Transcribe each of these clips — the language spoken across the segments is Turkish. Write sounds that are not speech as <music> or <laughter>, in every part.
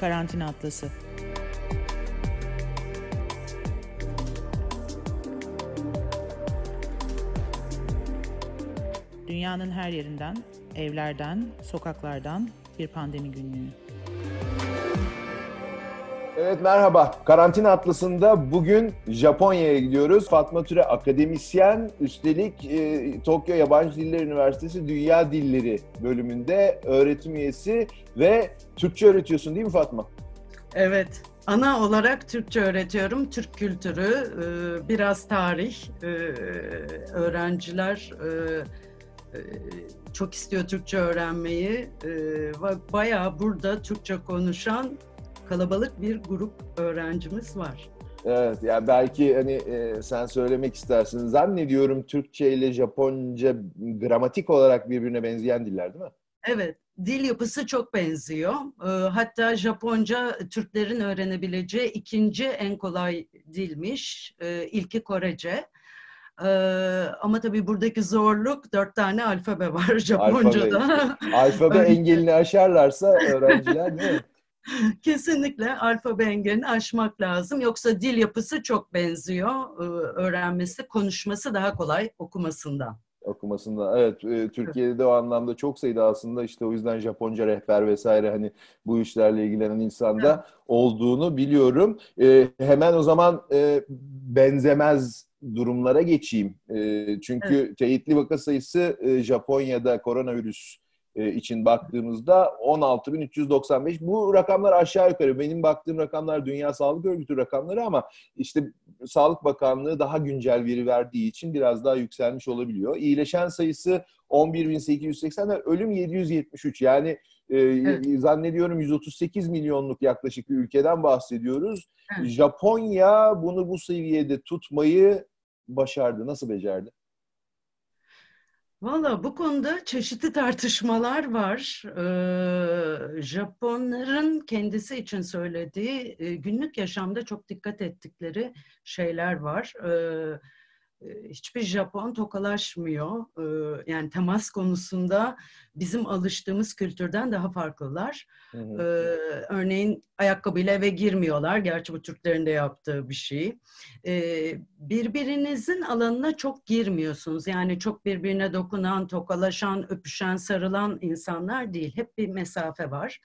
Karantina Atlası. Dünyanın her yerinden, evlerden, sokaklardan bir pandemi günlüğü. Evet merhaba. Karantina Atlası'nda bugün Japonya'ya gidiyoruz. Fatma Türe akademisyen, üstelik e, Tokyo Yabancı Diller Üniversitesi Dünya Dilleri bölümünde öğretim üyesi ve Türkçe öğretiyorsun değil mi Fatma? Evet, ana olarak Türkçe öğretiyorum. Türk kültürü, e, biraz tarih. E, öğrenciler e, çok istiyor Türkçe öğrenmeyi. Bayağı burada Türkçe konuşan kalabalık bir grup öğrencimiz var. Evet, yani belki hani e, sen söylemek istersin. Zannediyorum Türkçe ile Japonca gramatik olarak birbirine benzeyen diller değil mi? Evet, dil yapısı çok benziyor. Hatta Japonca Türklerin öğrenebileceği ikinci en kolay dilmiş. İlki Korece. ama tabii buradaki zorluk dört tane alfabe var <laughs> Japonca'da. Alfabe, alfabe <laughs> engelini aşarlarsa öğrenciler değil mi? Kesinlikle alfabe engelini aşmak lazım. Yoksa dil yapısı çok benziyor. Ee, öğrenmesi, konuşması daha kolay okumasından. Okumasında evet e, Türkiye'de de o anlamda çok sayıda aslında işte o yüzden Japonca rehber vesaire hani bu işlerle ilgilenen insanda evet. olduğunu biliyorum. E, hemen o zaman e, benzemez durumlara geçeyim. E, çünkü evet. teyitli vaka sayısı e, Japonya'da koronavirüs e, için baktığımızda 16.395. Bu rakamlar aşağı yukarı benim baktığım rakamlar Dünya Sağlık Örgütü rakamları ama işte Sağlık Bakanlığı daha güncel veri verdiği için biraz daha yükselmiş olabiliyor. İyileşen sayısı 11.880 ve ölüm 773. Yani e, evet. zannediyorum 138 milyonluk yaklaşık bir ülkeden bahsediyoruz. Evet. Japonya bunu bu seviyede tutmayı başardı. Nasıl becerdi? Valla bu konuda çeşitli tartışmalar var. Ee, Japonların kendisi için söylediği e, günlük yaşamda çok dikkat ettikleri şeyler var. Ee, hiçbir Japon tokalaşmıyor. Yani temas konusunda bizim alıştığımız kültürden daha farklılar. Ee, örneğin ayakkabıyla eve girmiyorlar. Gerçi bu Türklerin de yaptığı bir şey. Birbirinizin alanına çok girmiyorsunuz. Yani çok birbirine dokunan, tokalaşan, öpüşen, sarılan insanlar değil. Hep bir mesafe var.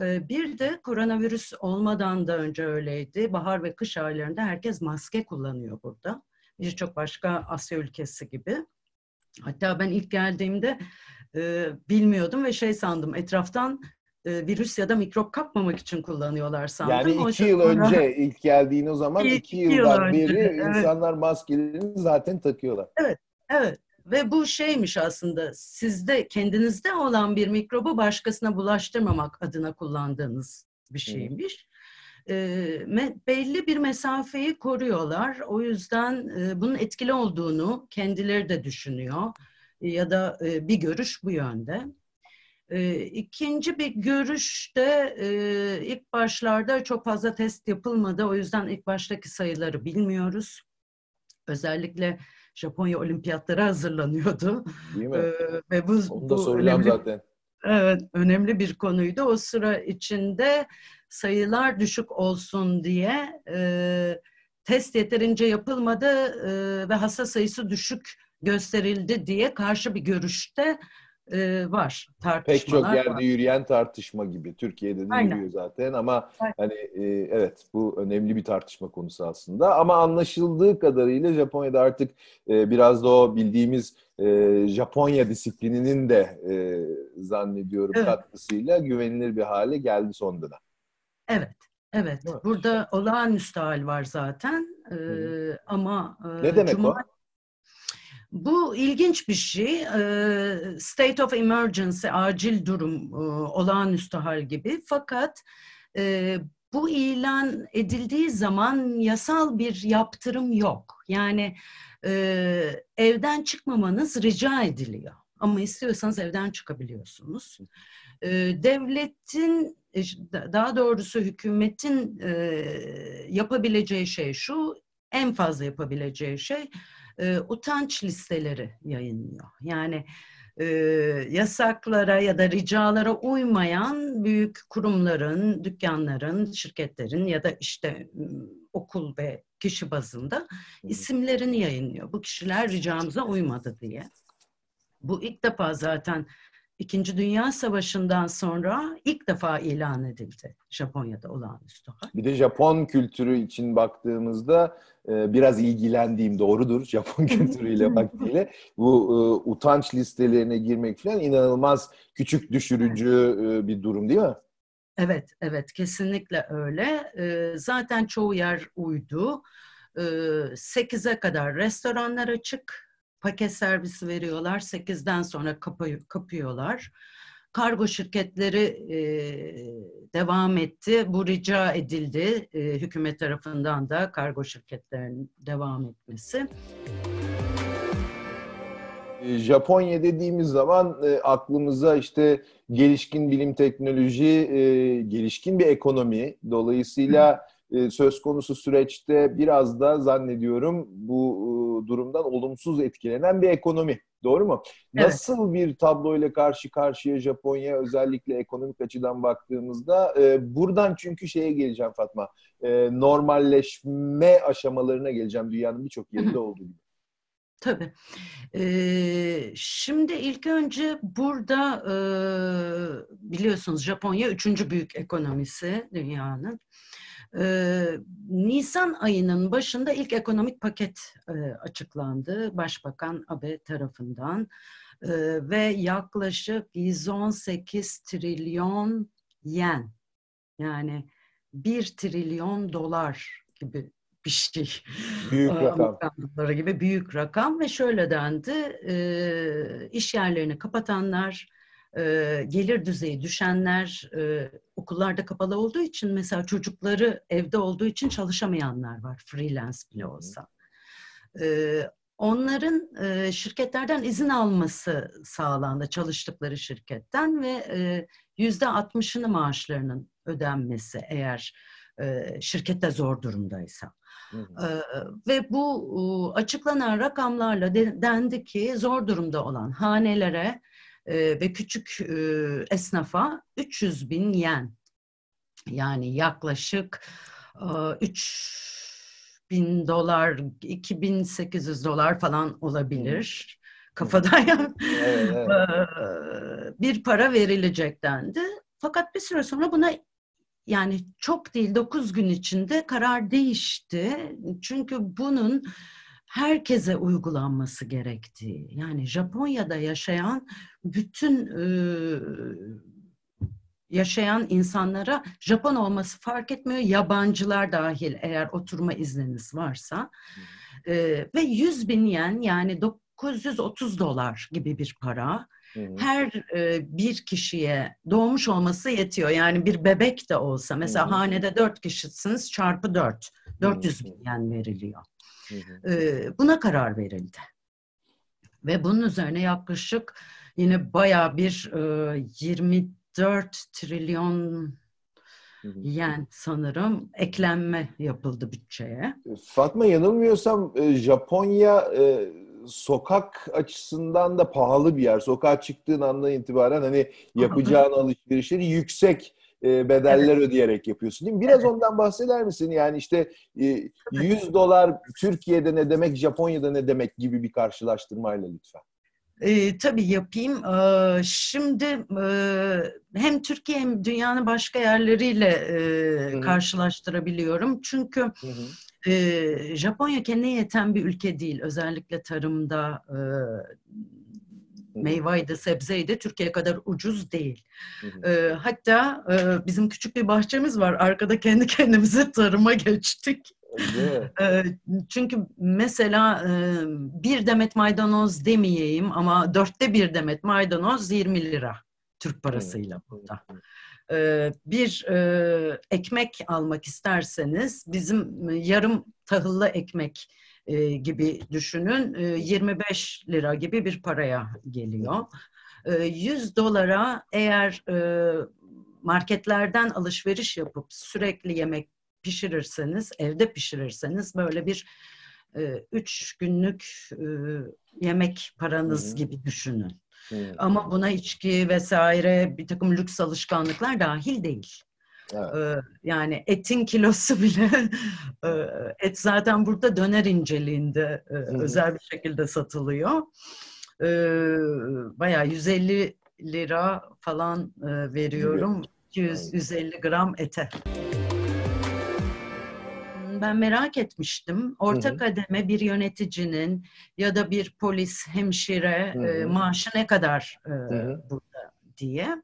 Bir de koronavirüs olmadan da önce öyleydi. Bahar ve kış aylarında herkes maske kullanıyor burada birçok başka Asya ülkesi gibi. Hatta ben ilk geldiğimde e, bilmiyordum ve şey sandım etraftan e, virüs ya da mikrop kapmamak için kullanıyorlar sandım. Yani iki Oysa yıl sonra... önce ilk geldiğin o zaman iki, iki yıldan yıl beri evet. insanlar maskelerini zaten takıyorlar. Evet, evet. Ve bu şeymiş aslında sizde kendinizde olan bir mikrobu başkasına bulaştırmamak adına kullandığınız bir şeymiş e, belli bir mesafeyi koruyorlar. O yüzden e, bunun etkili olduğunu kendileri de düşünüyor. E, ya da e, bir görüş bu yönde. E, ikinci bir görüş de e, ilk başlarda çok fazla test yapılmadı. O yüzden ilk baştaki sayıları bilmiyoruz. Özellikle Japonya olimpiyatları hazırlanıyordu. Değil mi? Ee, ve bu, Onu da bu önemli, zaten. Evet, önemli bir konuydu. O sıra içinde sayılar düşük olsun diye e, test yeterince yapılmadı e, ve hasta sayısı düşük gösterildi diye karşı bir görüşte e, var Pek çok yerde var. yürüyen tartışma gibi. Türkiye'de de Aynen. yürüyor zaten ama Aynen. hani e, evet bu önemli bir tartışma konusu aslında. Ama anlaşıldığı kadarıyla Japonya'da artık e, biraz da o bildiğimiz e, Japonya disiplininin de e, zannediyorum evet. katkısıyla güvenilir bir hale geldi son dönem. Evet, evet. Burada olağanüstü hal var zaten. Ee, ama ne demek Cuma... o? Bu ilginç bir şey. State of emergency, acil durum, olağanüstü hal gibi. Fakat bu ilan edildiği zaman yasal bir yaptırım yok. Yani evden çıkmamanız rica ediliyor. Ama istiyorsanız evden çıkabiliyorsunuz. Devletin, daha doğrusu hükümetin yapabileceği şey şu, en fazla yapabileceği şey e, utanç listeleri yayınlıyor. Yani e, yasaklara ya da ricalara uymayan büyük kurumların, dükkanların, şirketlerin ya da işte okul ve kişi bazında isimlerini yayınlıyor. Bu kişiler ricamıza uymadı diye. Bu ilk defa zaten İkinci Dünya Savaşı'ndan sonra ilk defa ilan edildi Japonya'da olağanüstü hal. Bir de Japon kültürü için baktığımızda e, biraz ilgilendiğim doğrudur Japon <laughs> kültürüyle <laughs> vaktiyle. Bu e, utanç listelerine girmek falan inanılmaz küçük düşürücü e, bir durum değil mi? Evet, evet kesinlikle öyle. Zaten çoğu yer uydu. 8'e kadar restoranlar açık paket servisi veriyorlar. 8'den sonra kapı, kapıyorlar. Kargo şirketleri e, devam etti. Bu rica edildi e, hükümet tarafından da kargo şirketlerinin devam etmesi. Japonya dediğimiz zaman e, aklımıza işte gelişkin bilim teknoloji, e, gelişkin bir ekonomi. Dolayısıyla söz konusu süreçte biraz da zannediyorum bu e, durumdan olumsuz etkilenen bir ekonomi. Doğru mu? Evet. Nasıl bir tabloyla karşı karşıya Japonya özellikle ekonomik açıdan baktığımızda e, buradan çünkü şeye geleceğim Fatma. normalleşme aşamalarına geleceğim dünyanın birçok yerinde olduğu gibi. Tabii. Ee, şimdi ilk önce burada e, biliyorsunuz Japonya üçüncü büyük ekonomisi dünyanın. Ee, Nisan ayının başında ilk ekonomik paket e, açıklandı Başbakan Abe tarafından e, ve yaklaşık 118 trilyon yen yani 1 trilyon dolar gibi bir şey. Büyük rakam. gibi büyük rakam ve şöyle dendi, e, iş yerlerini kapatanlar, e, gelir düzeyi düşenler, e, okullarda kapalı olduğu için mesela çocukları evde olduğu için çalışamayanlar var freelance bile olsa. E, onların e, şirketlerden izin alması sağlandı çalıştıkları şirketten ve yüzde altmışını maaşlarının ödenmesi eğer e, şirkette zor durumdaysa. Hı hı. ve bu açıklanan rakamlarla dendi ki zor durumda olan hanelere ve küçük esnafa 300 bin yen yani yaklaşık 3 bin dolar, 2800 dolar falan olabilir kafada yani. Evet, evet. <laughs> bir para verilecek dendi. Fakat bir süre sonra buna yani çok değil 9 gün içinde karar değişti. Çünkü bunun herkese uygulanması gerektiği. Yani Japonya'da yaşayan bütün e, yaşayan insanlara Japon olması fark etmiyor. Yabancılar dahil eğer oturma izniniz varsa. E, ve 100 bin yen yani 930 dolar gibi bir para. Her e, bir kişiye doğmuş olması yetiyor. Yani bir bebek de olsa. Mesela Hı-hı. hanede dört kişisiniz çarpı dört. 400 bin yen veriliyor. Hı buna karar verildi. Ve bunun üzerine yaklaşık yine baya bir e, 24 trilyon yen sanırım eklenme yapıldı bütçeye. Fatma yanılmıyorsam Japonya e, sokak açısından da pahalı bir yer. Sokağa çıktığın andan itibaren hani yapacağın alışverişleri yüksek e, bedeller ödeyerek yapıyorsun değil mi? Biraz ondan bahseder misin? Yani işte e, 100 dolar Türkiye'de ne demek, Japonya'da ne demek gibi bir karşılaştırmayla lütfen. E, tabii yapayım. E, şimdi e, hem Türkiye hem dünyanın başka yerleriyle e, karşılaştırabiliyorum. Çünkü hı hı. E, Japonya kendine yeten bir ülke değil. Özellikle tarımda e, meyveydi, sebzeydi Türkiye kadar ucuz değil. E, hatta e, bizim küçük bir bahçemiz var. Arkada kendi kendimize <laughs> tarıma geçtik. Çünkü mesela bir demet maydanoz demeyeyim ama dörtte bir demet maydanoz 20 lira Türk parasıyla burada. Bir ekmek almak isterseniz bizim yarım tahıllı ekmek e, gibi düşünün. E, 25 lira gibi bir paraya geliyor. E, 100 dolara eğer e, marketlerden alışveriş yapıp sürekli yemek pişirirseniz, evde pişirirseniz böyle bir e, üç günlük e, yemek paranız Hı-hı. gibi düşünün. Hı. Ama buna içki vesaire bir takım lüks alışkanlıklar dahil değil. Evet. Ee, yani etin kilosu bile et zaten burada döner inceliğinde e, hı. özel bir şekilde satılıyor. Ee, Bayağı 150 lira falan veriyorum. 200 150 gram ete. Ben merak etmiştim. Orta Hı hı. kademe bir yöneticinin ya da bir polis, hemşire Hı e, hı. maaşı ne kadar e, hı. burada diye.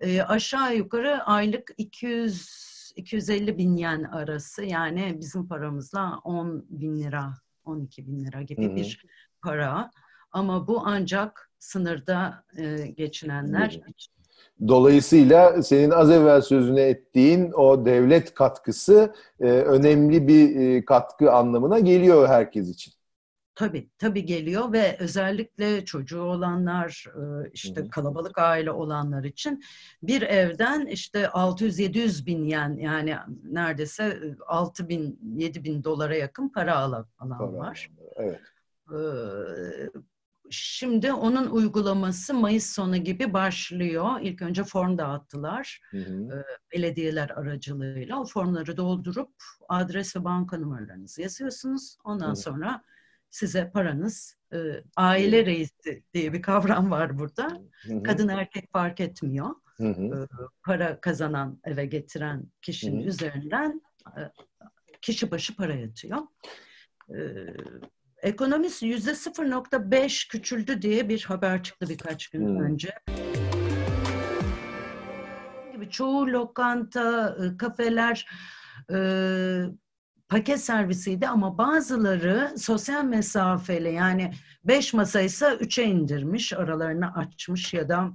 E, aşağı yukarı aylık 200 250 bin yen arası yani bizim paramızla 10 bin lira, 12 bin lira gibi Hı hı. bir para. Ama bu ancak sınırda e, geçinenler için. Dolayısıyla senin az evvel sözünü ettiğin o devlet katkısı e, önemli bir e, katkı anlamına geliyor herkes için. Tabii, tabii geliyor ve özellikle çocuğu olanlar, işte kalabalık aile olanlar için bir evden işte 600-700 bin yen yani neredeyse e, 6 bin, 7 bin dolara yakın para alan, alan Para var. Evet. Şimdi onun uygulaması Mayıs sonu gibi başlıyor. İlk önce form dağıttılar Hı hı. belediyeler aracılığıyla. O formları doldurup adres ve banka numaralarınızı yazıyorsunuz. Ondan Hı. sonra size paranız, e, aile reisi diye bir kavram var burada. Hı hı. Kadın erkek fark etmiyor. Hı hı. Para kazanan, eve getiren kişinin Hı hı. üzerinden e, kişi başı para yatıyor. E, Ekonomist yüzde 0.5 küçüldü diye bir haber çıktı birkaç gün Hmm. önce. Gibi çoğu lokanta, e, kafeler e, paket servisiydi ama bazıları sosyal mesafeli yani 5 masaysa 3'e indirmiş, aralarını açmış ya da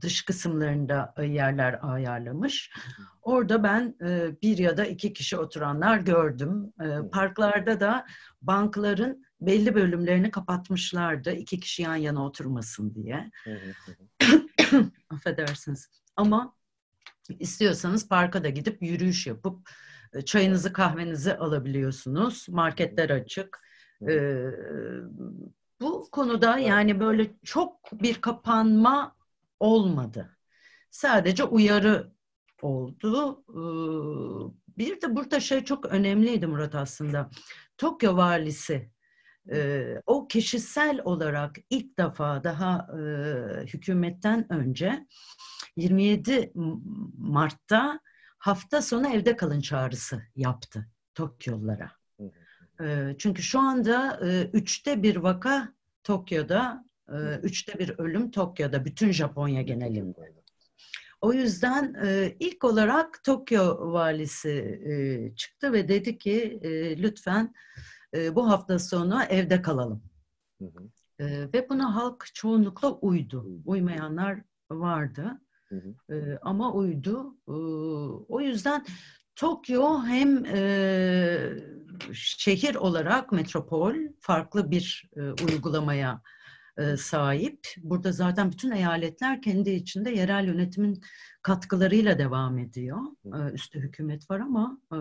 dış kısımlarında e, yerler ayarlamış. Orada ben e, bir ya da iki kişi oturanlar gördüm. E, Parklarda da bankların belli bölümlerini kapatmışlardı. iki kişi yan yana oturmasın diye. <coughs> Affedersiniz. Ama istiyorsanız parka da gidip yürüyüş yapıp çayınızı kahvenizi alabiliyorsunuz. Marketler açık. E, bu konuda yani böyle çok bir kapanma olmadı. Sadece uyarı oldu. Bir de burada şey çok önemliydi Murat aslında. Tokyo valisi o kişisel olarak ilk defa daha hükümetten önce 27 Mart'ta hafta sonu evde kalın çağrısı yaptı Tokyo'lulara. E, Çünkü şu anda e, üçte bir vaka Tokyo'da, e, üçte bir ölüm Tokyo'da, bütün Japonya genelinde. O yüzden e, ilk olarak Tokyo valisi e, çıktı ve dedi ki e, lütfen e, bu hafta sonu evde kalalım. Hı hı. E, ve buna halk çoğunlukla uydu. Uymayanlar vardı Hı hı. e, ama uydu. E, o yüzden Tokyo hem e, şehir olarak metropol farklı bir e, uygulamaya e, sahip. Burada zaten bütün eyaletler kendi içinde yerel yönetimin katkılarıyla devam ediyor. E, üstte hükümet var ama e,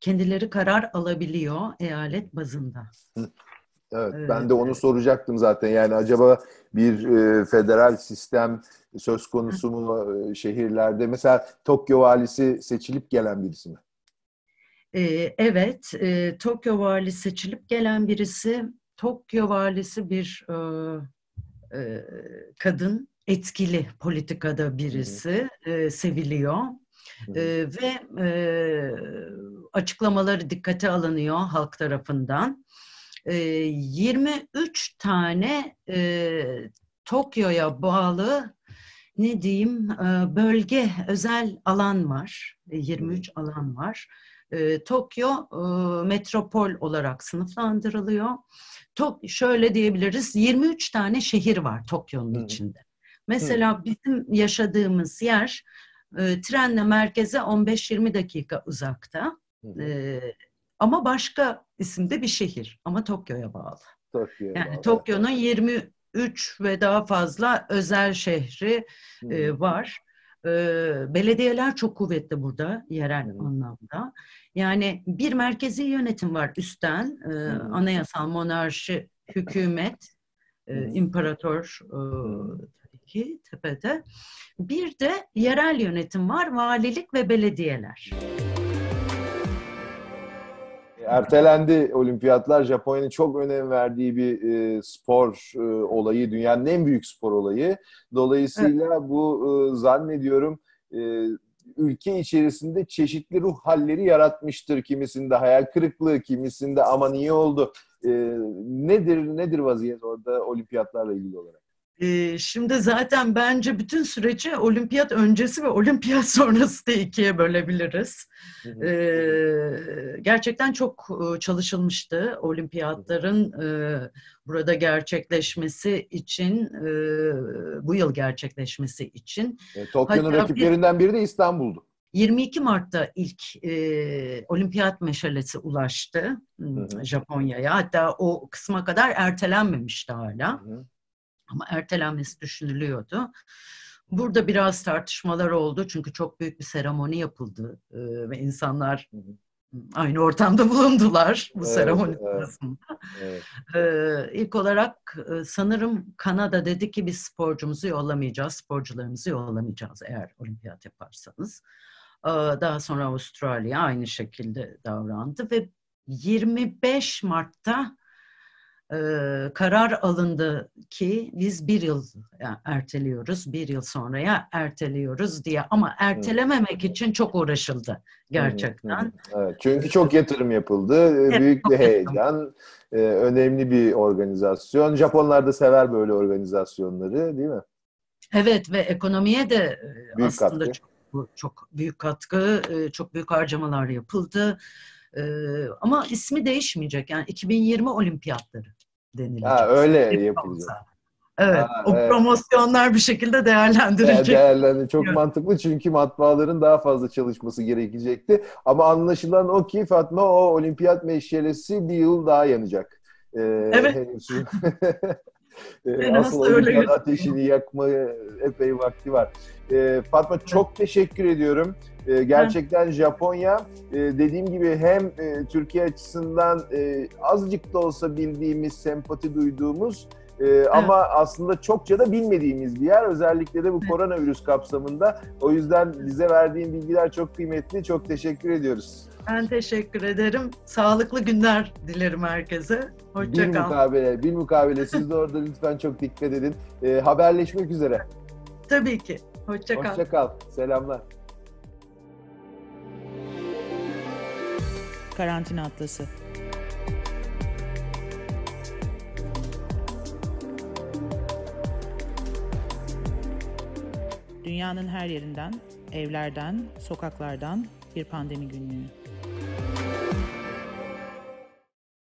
kendileri karar alabiliyor eyalet bazında. Evet, Evet. ben de onu soracaktım zaten. Yani acaba bir e, federal sistem söz konusu mu e, şehirlerde? Mesela Tokyo valisi seçilip gelen birisi mi? E, evet, e, Tokyo valisi seçilip gelen birisi. Tokyo valisi bir e, e, kadın, etkili politikada birisi, e, seviliyor. E, ve e, açıklamaları dikkate alınıyor halk tarafından. E, 23 tane e, Tokyo'ya bağlı ne diyeyim e, bölge özel alan var. E, 23 alan var. E, Tokyo e, metropol olarak sınıflandırılıyor. Tok şöyle diyebiliriz 23 tane şehir var Tokyo'nun hı. içinde. Mesela bizim yaşadığımız yer e, trenle merkeze 15-20 dakika uzakta. E, ama başka isimde bir şehir ama Tokyo'ya bağlı. Tokyo'ya Yani bağlı. Tokyo'nun 23 ve daha fazla özel şehri e, var. E, belediyeler çok kuvvetli burada yerel hı. anlamda. Yani bir merkezi yönetim var üstten, e, anayasal monarşi, hükümet e, imparator e, ki tepede. Bir de yerel yönetim var, valilik ve belediyeler. Ertelendi olimpiyatlar. Japonya'nın çok önem verdiği bir e, spor e, olayı, dünyanın en büyük spor olayı. Dolayısıyla bu e, zannediyorum e, ülke içerisinde çeşitli ruh halleri yaratmıştır. Kimisinde hayal kırıklığı, kimisinde aman iyi oldu. E, nedir nedir vaziyet orada olimpiyatlarla ilgili olarak? Ee, Şimdi zaten bence bütün süreci olimpiyat öncesi ve olimpiyat <laughs> sonrası diye ikiye bölebiliriz. Ee, gerçekten çok e, çalışılmıştı olimpiyatların e, burada gerçekleşmesi için, e, bu yıl gerçekleşmesi için. E, Tokyo'nun rakiplerinden biri de İstanbul'du. 22 Mart'ta ilk e, olimpiyat meşalesi ulaştı. Japonya'ya. Hatta o kısma kadar ertelenmemişti hala. Hı hı. Ama ertelenmesi düşünülüyordu. Burada biraz tartışmalar oldu çünkü çok büyük bir seremoni yapıldı e, ve insanlar aynı ortamda bulundular bu Evet, seremoni evet. sırasında. Evet. Ee, ilk olarak e, sanırım Kanada dedi ki biz sporcumuzu yollamayacağız, sporcularımızı yollamayacağız eğer olimpiyat yaparsanız. Ee, Daha sonra Avustralya aynı şekilde davrandı ve 25 Mart'ta e, karar alındı ki biz bir yıl yani erteliyoruz, bir yıl sonraya erteliyoruz diye. Ama ertelememek için çok uğraşıldı gerçekten. Evet, çünkü çok yatırım yapıldı. Evet, Büyük bir heyecan. e, önemli bir organizasyon. Japonlar da sever böyle organizasyonları değil mi? Evet ve ekonomiye de Büyük aslında katkı. çok, çok büyük katkı, çok büyük harcamalar yapıldı. Ama ismi değişmeyecek. Yani 2020 olimpiyatları denilecek. Ha, öyle yapılacak. Evet, Ha, o evet. promosyonlar bir şekilde Değer- değerlendirilecek. Değerlendi. Çok Evet. mantıklı çünkü matbaaların daha fazla çalışması gerekecekti. Ama anlaşılan o ki Fatma o olimpiyat meşalesi bir yıl daha yanacak. Ee, Evet. <laughs> <laughs> Ee, Asıl olimpiyat ateşini yakmaya epey vakti var. Ee, Fatma çok teşekkür ediyorum. Ee, gerçekten Japonya e, dediğim gibi hem e, Türkiye açısından e, azıcık da olsa bildiğimiz, sempati duyduğumuz e, ama aslında çokça da bilmediğimiz bir yer. Özellikle de bu Evet. koronavirüs kapsamında. O yüzden bize verdiğin bilgiler çok kıymetli. Çok teşekkür ediyoruz. Ben teşekkür ederim. Sağlıklı günler dilerim herkese. Bir Hoşça kal. mukabele, bir mukabele. Siz de orada lütfen çok dikkat edin. E, haberleşmek üzere. Tabii ki. Hoşça kal. Hoşça kal. Selamlar. Karantina Atlası Dünyanın her yerinden, evlerden, sokaklardan bir pandemi günlüğü.